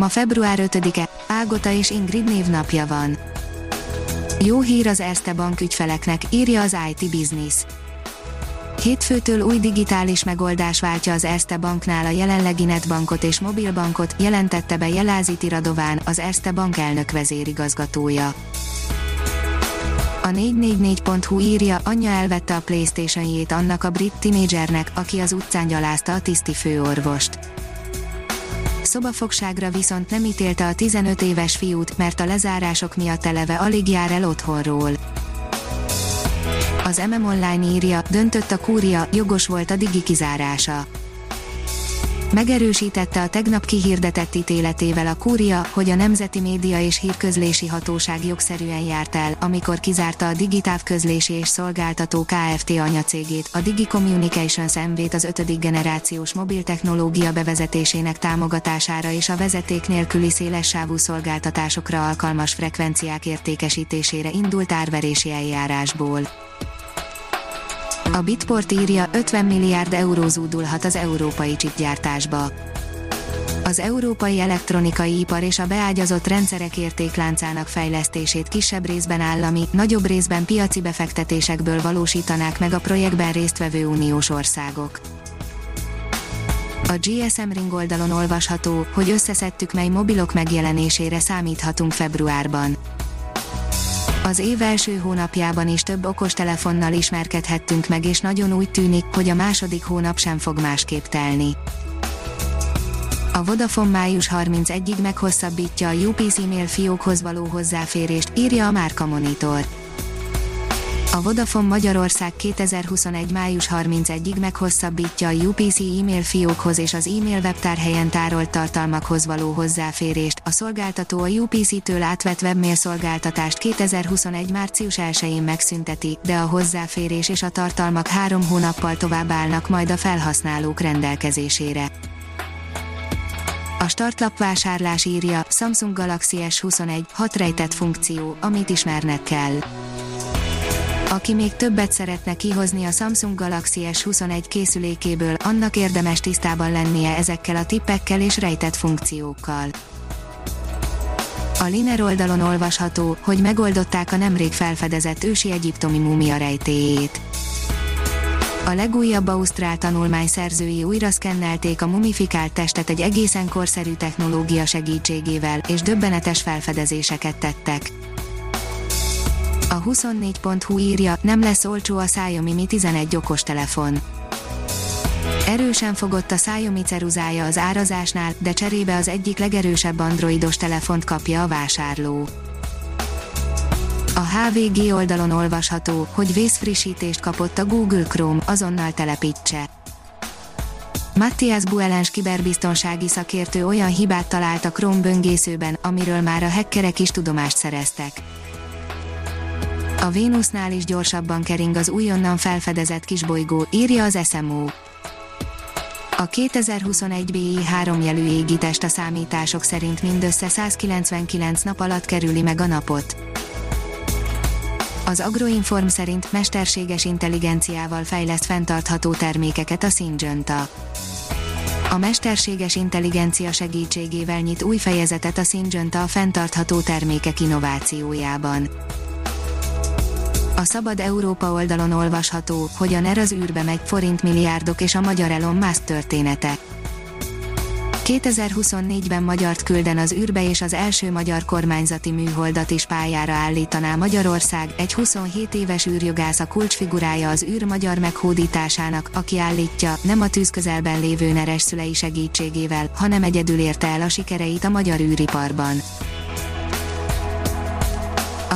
Ma február 5-e, Ágota és Ingrid névnapja van. Jó hír az Erste Bank ügyfeleknek, írja az IT Business. Hétfőtől új digitális megoldás váltja az Erste Banknál a jelenlegi netbankot és mobilbankot, jelentette be Jeláziti Radován, az Erste Bank elnök vezérigazgatója. A 444.hu írja, anyja elvette a playstation annak a brit tinédzsernek, aki az utcán gyalázta a tiszti főorvost szobafogságra viszont nem ítélte a 15 éves fiút, mert a lezárások miatt eleve alig jár el otthonról. Az MM Online írja, döntött a kúria, jogos volt a digi kizárása Megerősítette a tegnap kihirdetett ítéletével a kúria, hogy a Nemzeti Média és Hírközlési Hatóság jogszerűen járt el, amikor kizárta a Digitáv Közlési és Szolgáltató Kft. anyacégét, a Digi Communications MV-t az ötödik generációs mobil technológia bevezetésének támogatására és a vezeték nélküli szélessávú szolgáltatásokra alkalmas frekvenciák értékesítésére indult árverési eljárásból. A Bitport írja, 50 milliárd euró zúdulhat az európai csipgyártásba. Az európai elektronikai ipar és a beágyazott rendszerek értékláncának fejlesztését kisebb részben állami, nagyobb részben piaci befektetésekből valósítanák meg a projektben résztvevő uniós országok. A GSM Ring oldalon olvasható, hogy összeszedtük mely mobilok megjelenésére számíthatunk februárban. Az év első hónapjában is több okostelefonnal ismerkedhettünk meg és nagyon úgy tűnik, hogy a második hónap sem fog másképp telni. A Vodafone május 31-ig meghosszabbítja a UPC e-mail fiókhoz való hozzáférést, írja a Márka Monitor. A Vodafone Magyarország 2021. május 31-ig meghosszabbítja a UPC e-mail fiókhoz és az e-mail webtárhelyen tárolt tartalmakhoz való hozzáférést. A szolgáltató a UPC-től átvett webmail szolgáltatást 2021. március 1-én megszünteti, de a hozzáférés és a tartalmak három hónappal tovább állnak majd a felhasználók rendelkezésére. A startlap vásárlás írja, Samsung Galaxy S21, hat rejtett funkció, amit ismernek kell. Aki még többet szeretne kihozni a Samsung Galaxy S21 készülékéből, annak érdemes tisztában lennie ezekkel a tippekkel és rejtett funkciókkal. A Liner oldalon olvasható, hogy megoldották a nemrég felfedezett ősi egyiptomi múmia rejtéjét. A legújabb ausztrál tanulmány szerzői újra szkennelték a mumifikált testet egy egészen korszerű technológia segítségével, és döbbenetes felfedezéseket tettek. A 24.hu írja, nem lesz olcsó a Xiaomi Mi 11 okostelefon. Erősen fogott a Xiaomi ceruzája az árazásnál, de cserébe az egyik legerősebb androidos telefont kapja a vásárló. A HVG oldalon olvasható, hogy vészfrissítést kapott a Google Chrome, azonnal telepítse. Matthias Buelens kiberbiztonsági szakértő olyan hibát talált a Chrome böngészőben, amiről már a hackerek is tudomást szereztek. A Vénusznál is gyorsabban kering az újonnan felfedezett kisbolygó, írja az SMO. A 2021 BI3 jelű égitest a számítások szerint mindössze 199 nap alatt kerüli meg a napot. Az Agroinform szerint mesterséges intelligenciával fejleszt fenntartható termékeket a Syngenta. A mesterséges intelligencia segítségével nyit új fejezetet a Syngenta a fenntartható termékek innovációjában. A Szabad Európa oldalon olvasható, hogy a NER az űrbe megy forint milliárdok és a magyar Elon Musk története. 2024-ben magyart külden az űrbe és az első magyar kormányzati műholdat is pályára állítaná Magyarország, egy 27 éves űrjogász a kulcsfigurája az űr magyar meghódításának, aki állítja, nem a tűz közelben lévő neres szülei segítségével, hanem egyedül érte el a sikereit a magyar űriparban.